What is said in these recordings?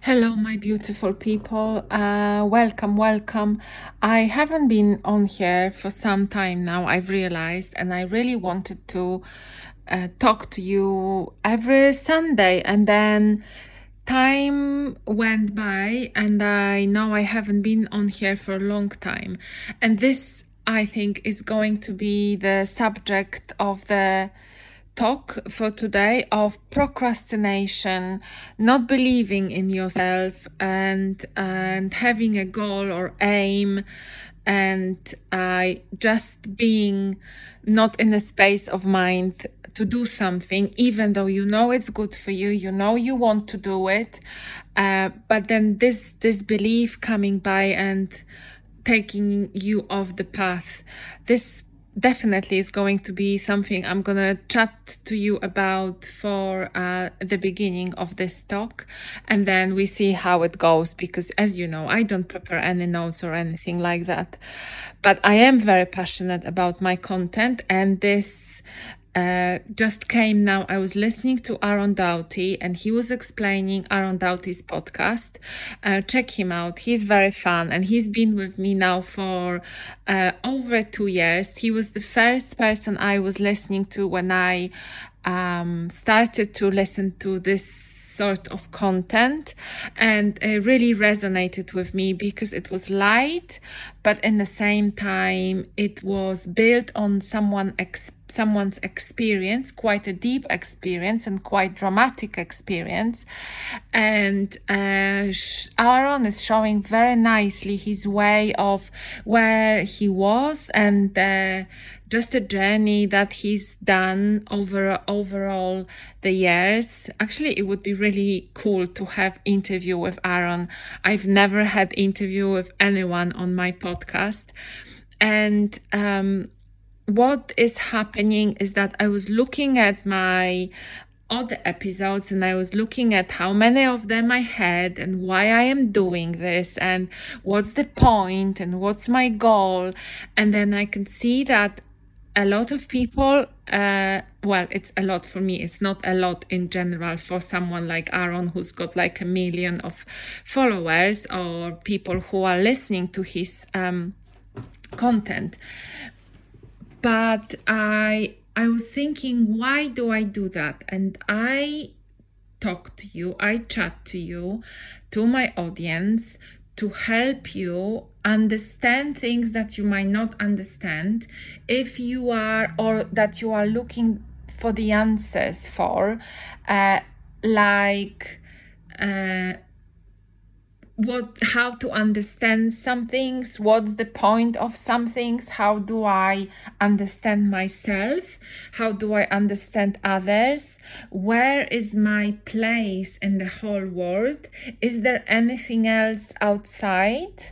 Hello, my beautiful people. Uh, welcome, welcome. I haven't been on here for some time now, I've realized, and I really wanted to uh, talk to you every Sunday. And then time went by, and I know I haven't been on here for a long time. And this, I think, is going to be the subject of the talk for today of procrastination, not believing in yourself and and having a goal or aim and uh, just being not in a space of mind to do something even though you know it's good for you you know you want to do it. Uh, but then this this belief coming by and taking you off the path this definitely is going to be something I'm going to chat to you about for uh, the beginning of this talk. And then we see how it goes because, as you know, I don't prepare any notes or anything like that. But I am very passionate about my content, and this uh, just came now. I was listening to Aaron Doughty and he was explaining Aaron Doughty's podcast. Uh, check him out. He's very fun and he's been with me now for uh, over two years. He was the first person I was listening to when I um, started to listen to this sort of content and it really resonated with me because it was light but in the same time it was built on someone ex- someone's experience quite a deep experience and quite dramatic experience and uh, aaron is showing very nicely his way of where he was and uh, just a journey that he's done over overall the years. Actually, it would be really cool to have interview with Aaron. I've never had interview with anyone on my podcast, and um, what is happening is that I was looking at my other episodes and I was looking at how many of them I had and why I am doing this and what's the point and what's my goal. And then I can see that a lot of people uh, well it's a lot for me it's not a lot in general for someone like aaron who's got like a million of followers or people who are listening to his um, content but i i was thinking why do i do that? And i talk to you i chat to you to my audience to help you understand things that you might not understand if you are or that you are looking for the answers for. Uh, like uh, what how to understand some things what's the point of some things how do i understand myself how do i understand others where is my place in the whole world is there anything else outside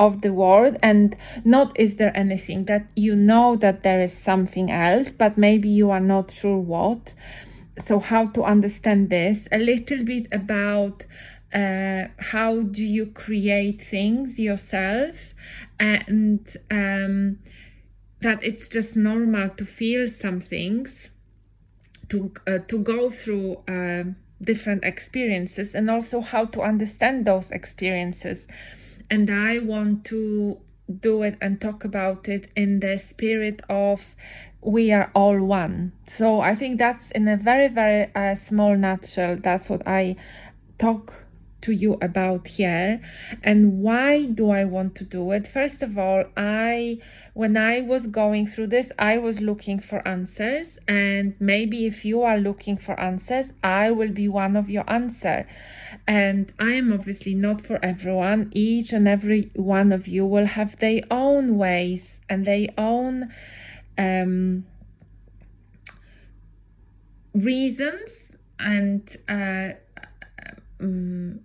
of the world and not is there anything that you know that there is something else but maybe you are not sure what. So how to understand this? A little bit about uh, how do you create things yourself? And um, that it's just normal to feel some things to uh, to go through uh, different experiences and also how to understand those experiences. And i want to do it and talk about it in the spirit of we are all one. So i think that's in a very very uh, small nutshell that's what i talk to you about here and why do i want to do it? First of all i when i was going through this i was looking for answers and maybe if you are looking for answers i will be one of your answer. And i am obviously not for everyone. Each and every one of you will have their own ways and their own um reasons and uh um,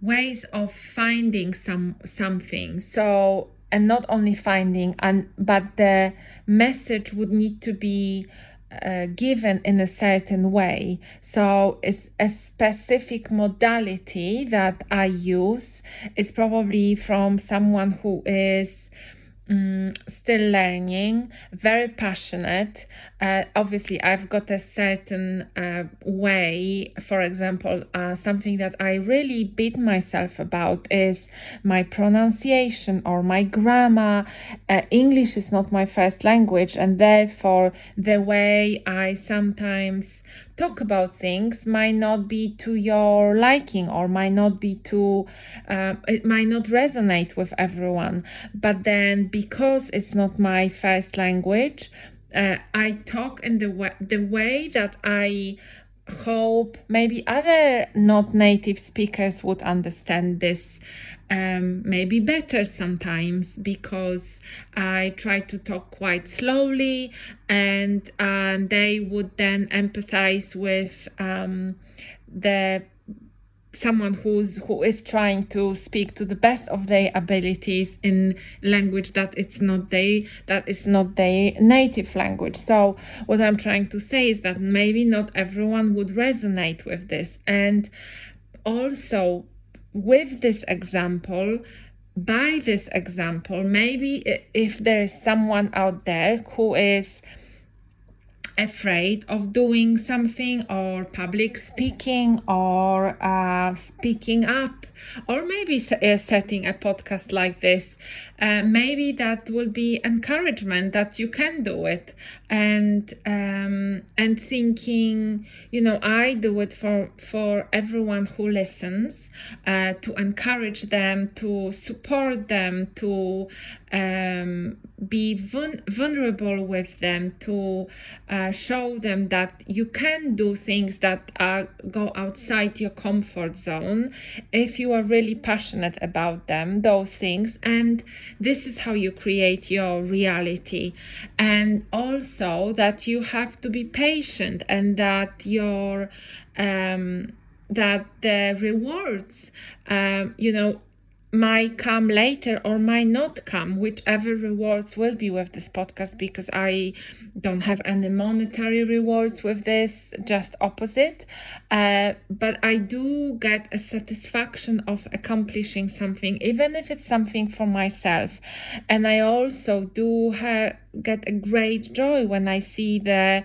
ways of finding some something so and not only finding and but the message would need to be uh, given in a certain way. So, it's a specific modality that I use is probably from someone who is um, still learning, very passionate, uh, obviously I've got a certain uh, way. For example, uh, something that I really beat myself about is my pronunciation or my grammar. Uh, English is not my first language, and therefore the way I sometimes talk about things might not be to your liking or might not be to uh, it might not resonate with everyone but then because it's not my first language uh, I talk in the way, the way that I hope maybe other not native speakers would understand this um, maybe better sometimes because I try to talk quite slowly and uh, they would then empathize with um, the someone who's who is trying to speak to the best of their abilities in language that it's not they that is not their native language. So what i'm trying to say is that maybe not everyone would resonate with this. And also with this example by this example maybe if there is someone out there who is afraid of doing something or public speaking or uh, speaking up. Or maybe uh, setting a podcast like this. Uh, maybe that will be encouragement that you can do it. And um, and thinking you know i do it for for everyone who listens uh, to encourage them to support them to um, be vul- vulnerable with them to uh, show them that you can do things that are, go outside your comfort zone if you are really passionate about them those things. And this is how you create your reality. And also that you have to be patient and that your um, that the rewards um, you know might come later or might not come, whichever rewards will be with this podcast, because I don't have any monetary rewards with this, just opposite. Uh, but I do get a satisfaction of accomplishing something, even if it's something for myself. And I also do ha- get a great joy when I see the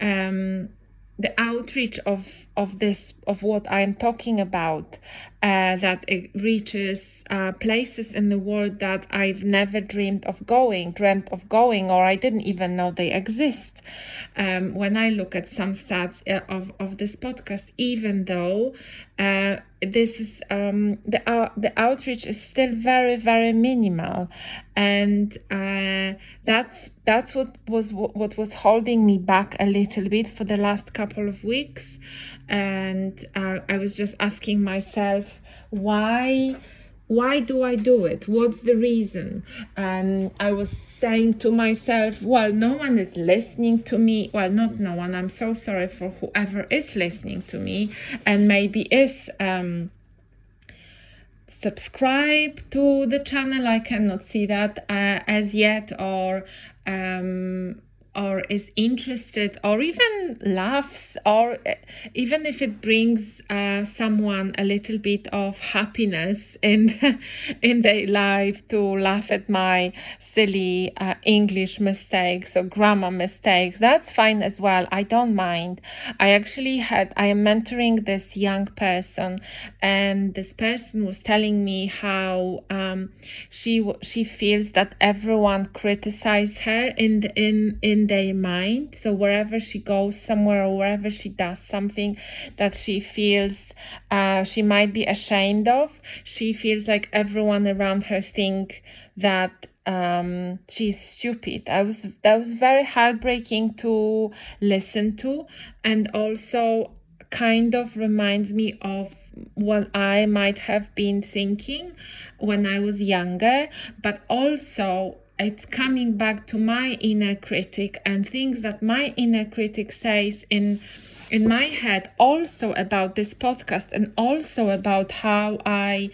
um, the outreach of of this of what I am talking about uh, that it reaches uh, places in the world that I've never dreamed of going, dreamt of going, or I didn't even know they exist. Um, when I look at some stats uh, of, of this podcast, even though uh, this is um, the the outreach is still very very minimal, and uh, that's that's what was what was holding me back a little bit for the last couple of weeks and uh, I was just asking myself why why do I do it? What's the reason? And I was saying to myself, well, no one is listening to me. Well, not no one. I'm so sorry for whoever is listening to me and maybe is um, subscribe to the channel. I cannot see that uh, as yet, or um, or is interested or even laughs or eh, even if it brings uh, someone a little bit of happiness in in their life to laugh at my silly uh, english mistakes or grammar mistakes that's fine as well. I don't mind. I actually had i am mentoring this young person and this person was telling me how um, she she feels that everyone criticizes her in the, in in their mind. So wherever she goes somewhere or wherever she does something that she feels uh, she might be ashamed of, she feels like everyone around her think that um she's stupid i was that was very heartbreaking to listen to and also kind of reminds me of what I might have been thinking when I was younger, but also it's coming back to my inner critic and things that my inner critic says in in my head also about this podcast and also about how I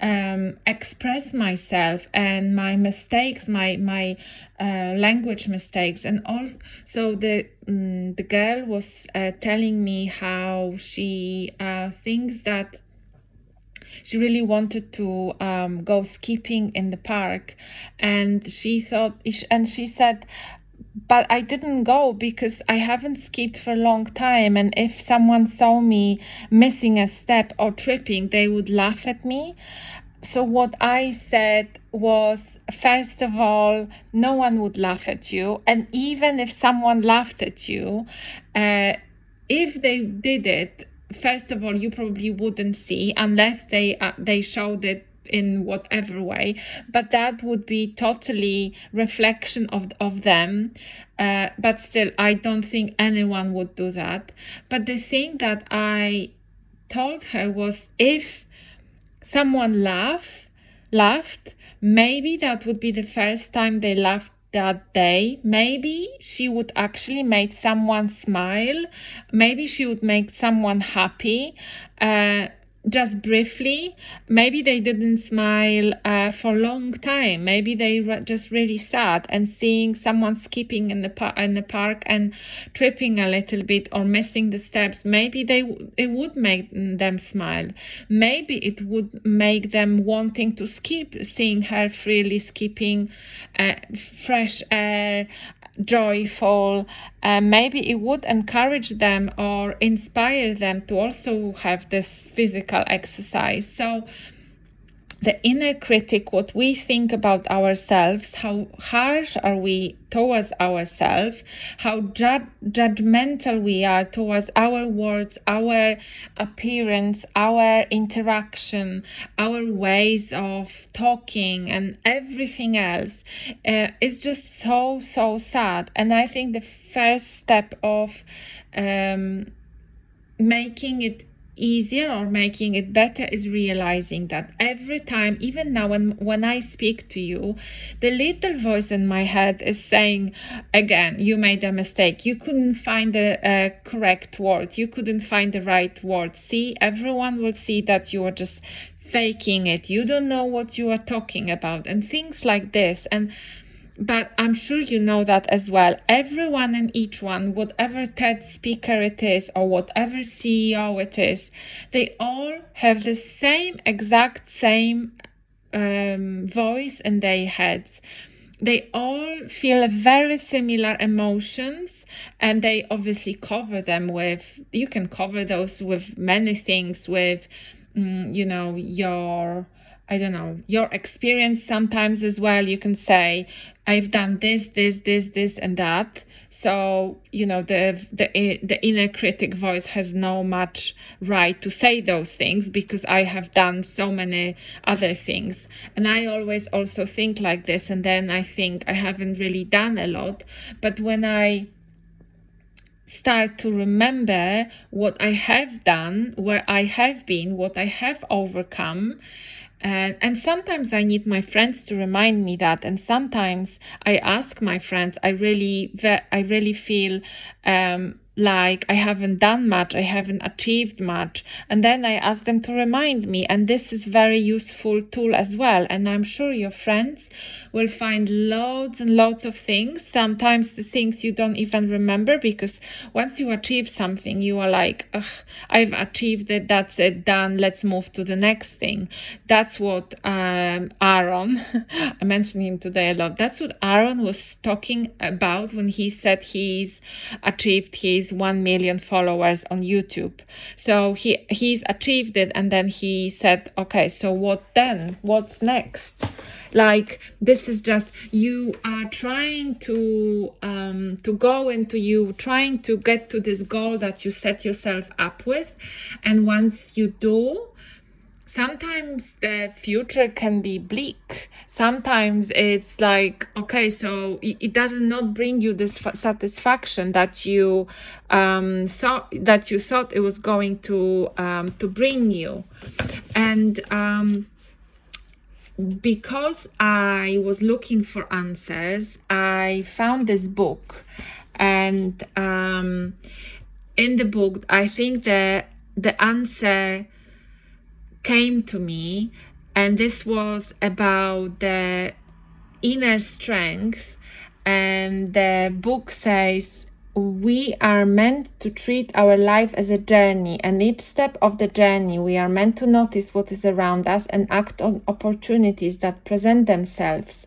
um, express myself and my mistakes, my my uh, language mistakes, and also so the um, the girl was uh, telling me how she uh, thinks that she really wanted to um, go skipping in the park and she thought and she said but I didn't go because I haven't skipped for a long time. And if someone saw me missing a step or tripping, they would laugh at me. So, what I said was first of all, no one would laugh at you. And even if someone laughed at you, uh, if they did it, first of all, you probably wouldn't see unless they uh, they showed it in whatever way but that would be totally reflection of of them. Uh, but still i don't think anyone would do that. But the thing that i told her was if someone laugh laughed maybe that would be the first time they laughed that day maybe she would actually make someone smile. Maybe she would make someone happy. Uh, just briefly maybe they didn't smile uh, for a long time. Maybe they were just really sad and seeing someone skipping in the par- in the park and tripping a little bit or missing the steps. Maybe they it would make them smile. Maybe it would make them wanting to skip seeing her freely skipping uh, fresh air joyful, uh, maybe it would encourage them or inspire them to also have this physical exercise. So, the inner critic, what we think about ourselves, how harsh are we towards ourselves, how ju- judgmental we are towards our words, our appearance, our interaction, our ways of talking, and everything else uh, is just so, so sad. And I think the first step of um, making it easier or making it better is realizing that every time even now when when i speak to you the little voice in my head is saying again you made a mistake. You couldn't find the uh, correct word. You couldn't find the right word. See everyone will see that you are just faking it. You don't know what you are talking about and things like this. And but I'm sure you know that as well. Everyone and each one, whatever TED speaker it is or whatever CEO it is, they all have the same exact same um, voice in their heads. They all feel very similar emotions and they obviously cover them with, you can cover those with many things, with, um, you know, your I don't know, your experience sometimes as well. You can say, I've done this, this, this, this, and that. So, you know, the, the, the inner critic voice has no much right to say those things because I have done so many other things. And I always also think like this. And then I think I haven't really done a lot. But when I, start to remember what I have done, where I have been, what I have overcome, and, and sometimes I need my friends to remind me that. And sometimes I ask my friends, I really, I really feel um, like I haven't done much, I haven't achieved much. And then I ask them to remind me. And this is very useful tool as well. And I'm sure your friends will find loads and loads of things. Sometimes the things you don't even remember because once you achieve something, you are like, I've achieved it, that's it, done, let's move to the next thing. That's what um, Aaron, I mentioned him today a lot, that's what Aaron was talking about when he said he's achieved his 1 million followers on YouTube. So he he's achieved it and then he said, "Okay, so what then? What's next?" Like this is just you are trying to um to go into you trying to get to this goal that you set yourself up with and once you do sometimes the future can be bleak. Sometimes it's like okay so it, does not bring you this satisfaction that you um thought that you thought it was going to um to bring you. And um because i was looking for answers i found this book. And um in the book i think the the answer came to me, and this was about the inner strength. And the book says we are meant to treat our life as a journey, and each step of the journey, we are meant to notice what is around us and act on opportunities that present themselves.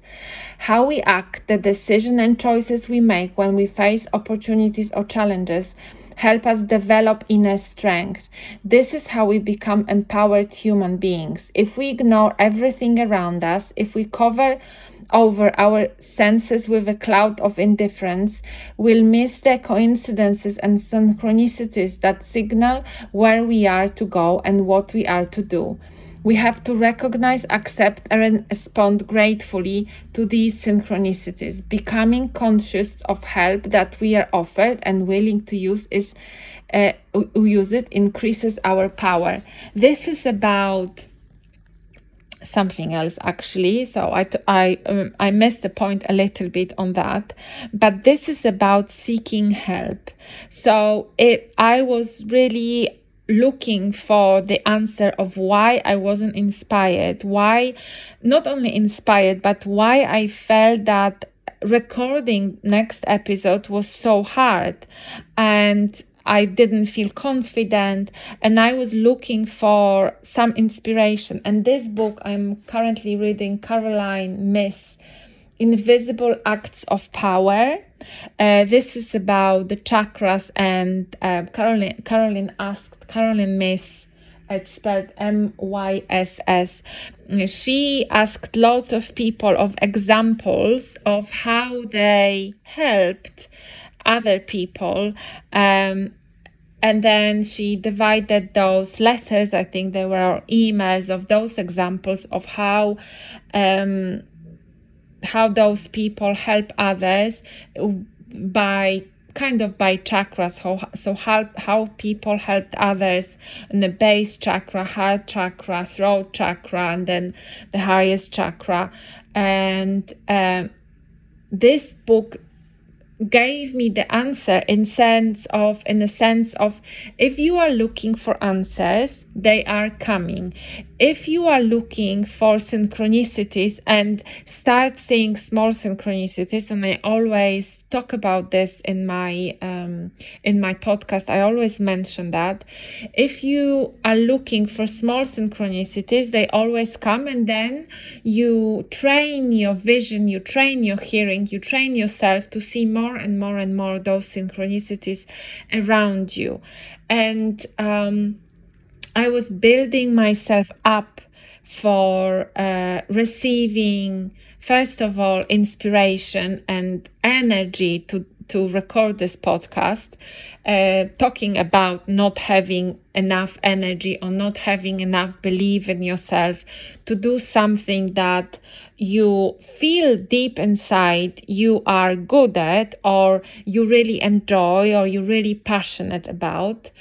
How we act, the decision and choices we make when we face opportunities or challenges help us develop inner strength. This is how we become empowered human beings. If we ignore everything around us, if we cover over our senses with a cloud of indifference, we'll miss the coincidences and synchronicities that signal where we are to go and what we are to do. We have to recognize, accept, and respond gratefully to these synchronicities. Becoming conscious of help that we are offered and willing to use is uh, use it increases our power. This is about something else actually so i i um, i missed the point a little bit on that but this is about seeking help so it i was really looking for the answer of why I wasn't inspired, why not only inspired, but why I felt that recording next episode was so hard and I didn't feel confident and I was looking for some inspiration. And this book I'm currently reading Caroline Myss Invisible Acts of Power. Uh, this is about the chakras and uh, Caroline Caroline asked Caroline Myss. It's spelled M Y S S. She asked lots of people of examples of how they helped other people. Um, and then she divided those letters, I think they were emails of those examples of how um, how those people help others by kind of by chakras. So how how people helped others in the base chakra heart chakra throat chakra and then the highest chakra. And um, this book gave me the answer in sense of in the sense of if you are looking for answers they are coming. If you are looking for synchronicities and start seeing small synchronicities and i always talk about this in my um, in my podcast i always mention that. If you are looking for small synchronicities they always come and then you train your vision you train your hearing you train yourself to see more and more and more those synchronicities around you. And um, i was building myself up for uh, receiving first of all inspiration and energy to to record this podcast uh, talking about not having enough energy or not having enough belief in yourself to do something that you feel deep inside you are good at or you really enjoy or you're really passionate about.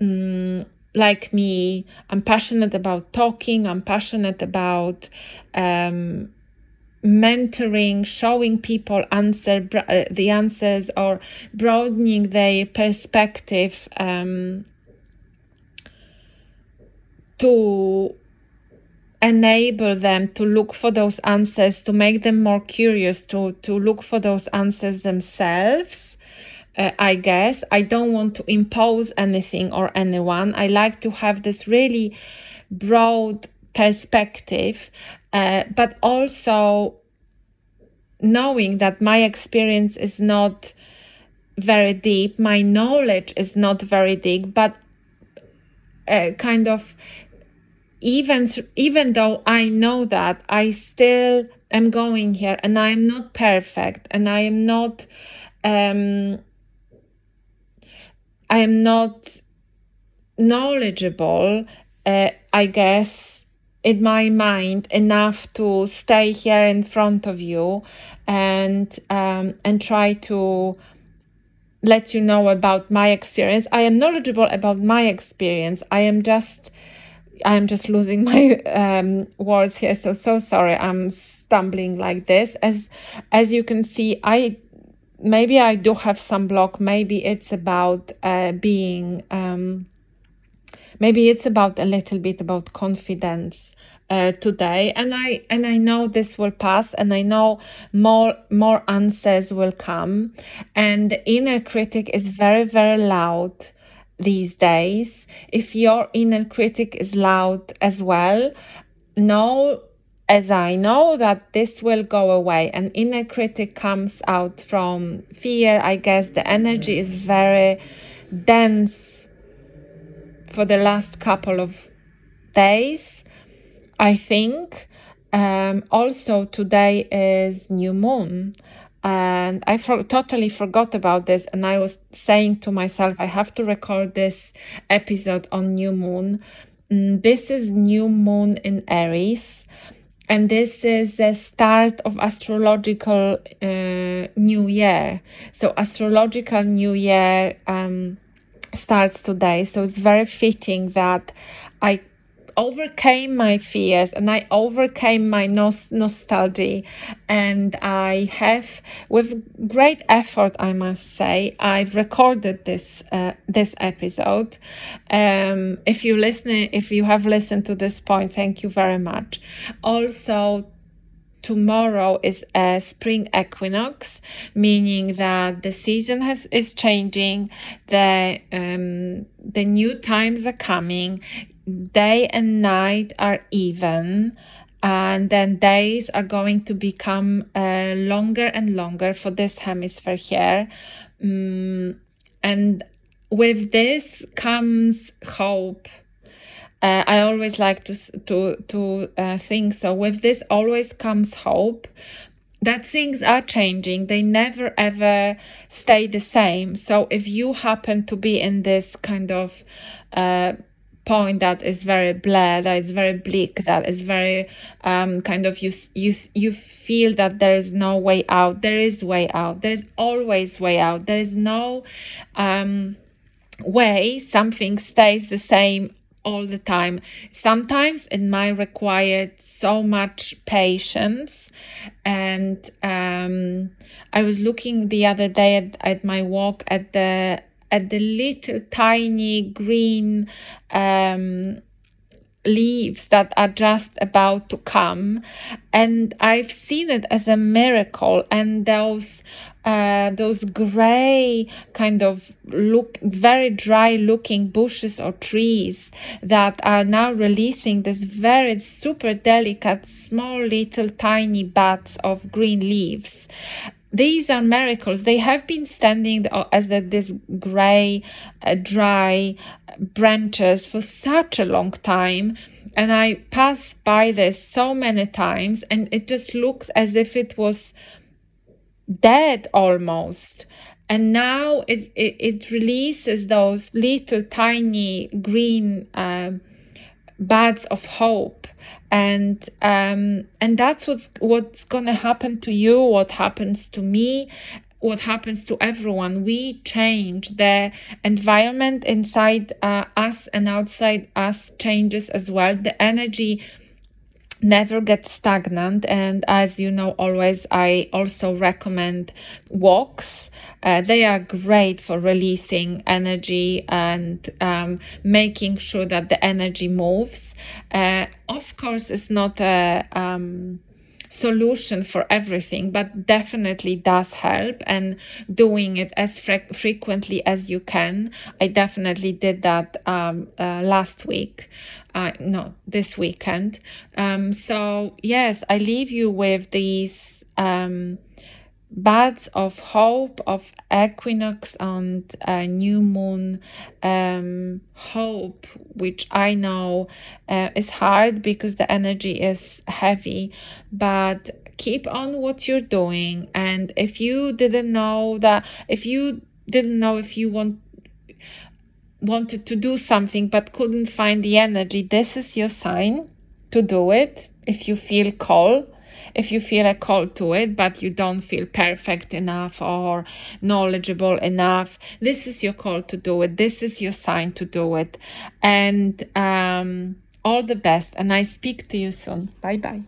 Um, like me i'm passionate about talking i'm passionate about um, mentoring, showing people answer uh, the answers or broadening their perspective um, to enable them to look for those answers, to make them more curious, to to look for those answers themselves. Uh, I guess I don't want to impose anything or anyone. I like to have this really broad perspective uh, but also knowing that my experience is not very deep, my knowledge is not very deep, but uh, kind of even even though I know that, I still am going here, and I am not perfect, and I am not. Um, I am not knowledgeable, uh, I guess, in my mind enough to stay here in front of you and um, and try to let you know about my experience. I am knowledgeable about my experience. I am just I am just losing my um, words here. So so sorry. I'm stumbling like this. As as you can see, I maybe I do have some block. Maybe it's about uh, being. Um, maybe it's about a little bit about confidence uh, today and i and i know this will pass and i know more more answers will come and the inner critic is very very loud these days if your inner critic is loud as well know as i know that this will go away and inner critic comes out from fear i guess the energy is very dense for the last couple of days I think um, also today is new moon and I for- totally forgot about this. And I was saying to myself, I have to record this episode on new moon. Mm, this is new moon in Aries, and this is the start of astrological uh, new year. So astrological new year um, starts today. So it's very fitting that I overcame my fears and I overcame my nos- nostalgia. And I have, with great effort, I must say, I've recorded this uh, this episode. Um, if you listen, if you have listened to this point, thank you very much. Also, tomorrow is a spring equinox meaning that the season has is changing the um the new times are coming day and night are even and then days are going to become uh, longer and longer for this hemisphere here um, and with this comes hope uh, I always like to to to uh, think so. With this, always comes hope that things are changing. They never ever stay the same. So if you happen to be in this kind of uh, point that is very blah, that is very bleak, that is very um, kind of you you you feel that there is no way out. There is way out. There is always way out. There is no um, way something stays the same all the time. Sometimes it might require so much patience. And um, I was looking the other day at, at my walk at the at the little tiny green um, leaves that are just about to come. And i've seen it as a miracle. And those uh, those gray kind of look very dry looking bushes or trees that are now releasing this very super delicate small little tiny buds of green leaves these are miracles. They have been standing as the, this gray, uh, dry branches for such a long time. And I passed by this so many times, and it just looked as if it was dead almost. And now it, it, it releases those little tiny green uh, buds of hope and um and that's what's what's gonna happen to you what happens to me what happens to everyone. We change. The environment inside uh, us and outside us changes as well. The energy never get stagnant and as you know always i also recommend walks uh, they are great for releasing energy and um, making sure that the energy moves uh, of course it's not a um, solution for everything, but definitely does help. And doing it as fre- frequently as you can. I definitely did that um, uh, last week. Uh, no, this weekend. Um, so yes, I leave you with these um, buds of hope of equinox and uh, new moon um, hope which i know uh, is hard because the energy is heavy but keep on what you're doing and if you didn't know that if you didn't know if you want wanted to do something but couldn't find the energy this is your sign to do it if you feel called if you feel a call to it, but you don't feel perfect enough or knowledgeable enough, this is your call to do it. This is your sign to do it. And um, all the best. And I speak to you soon. Bye bye.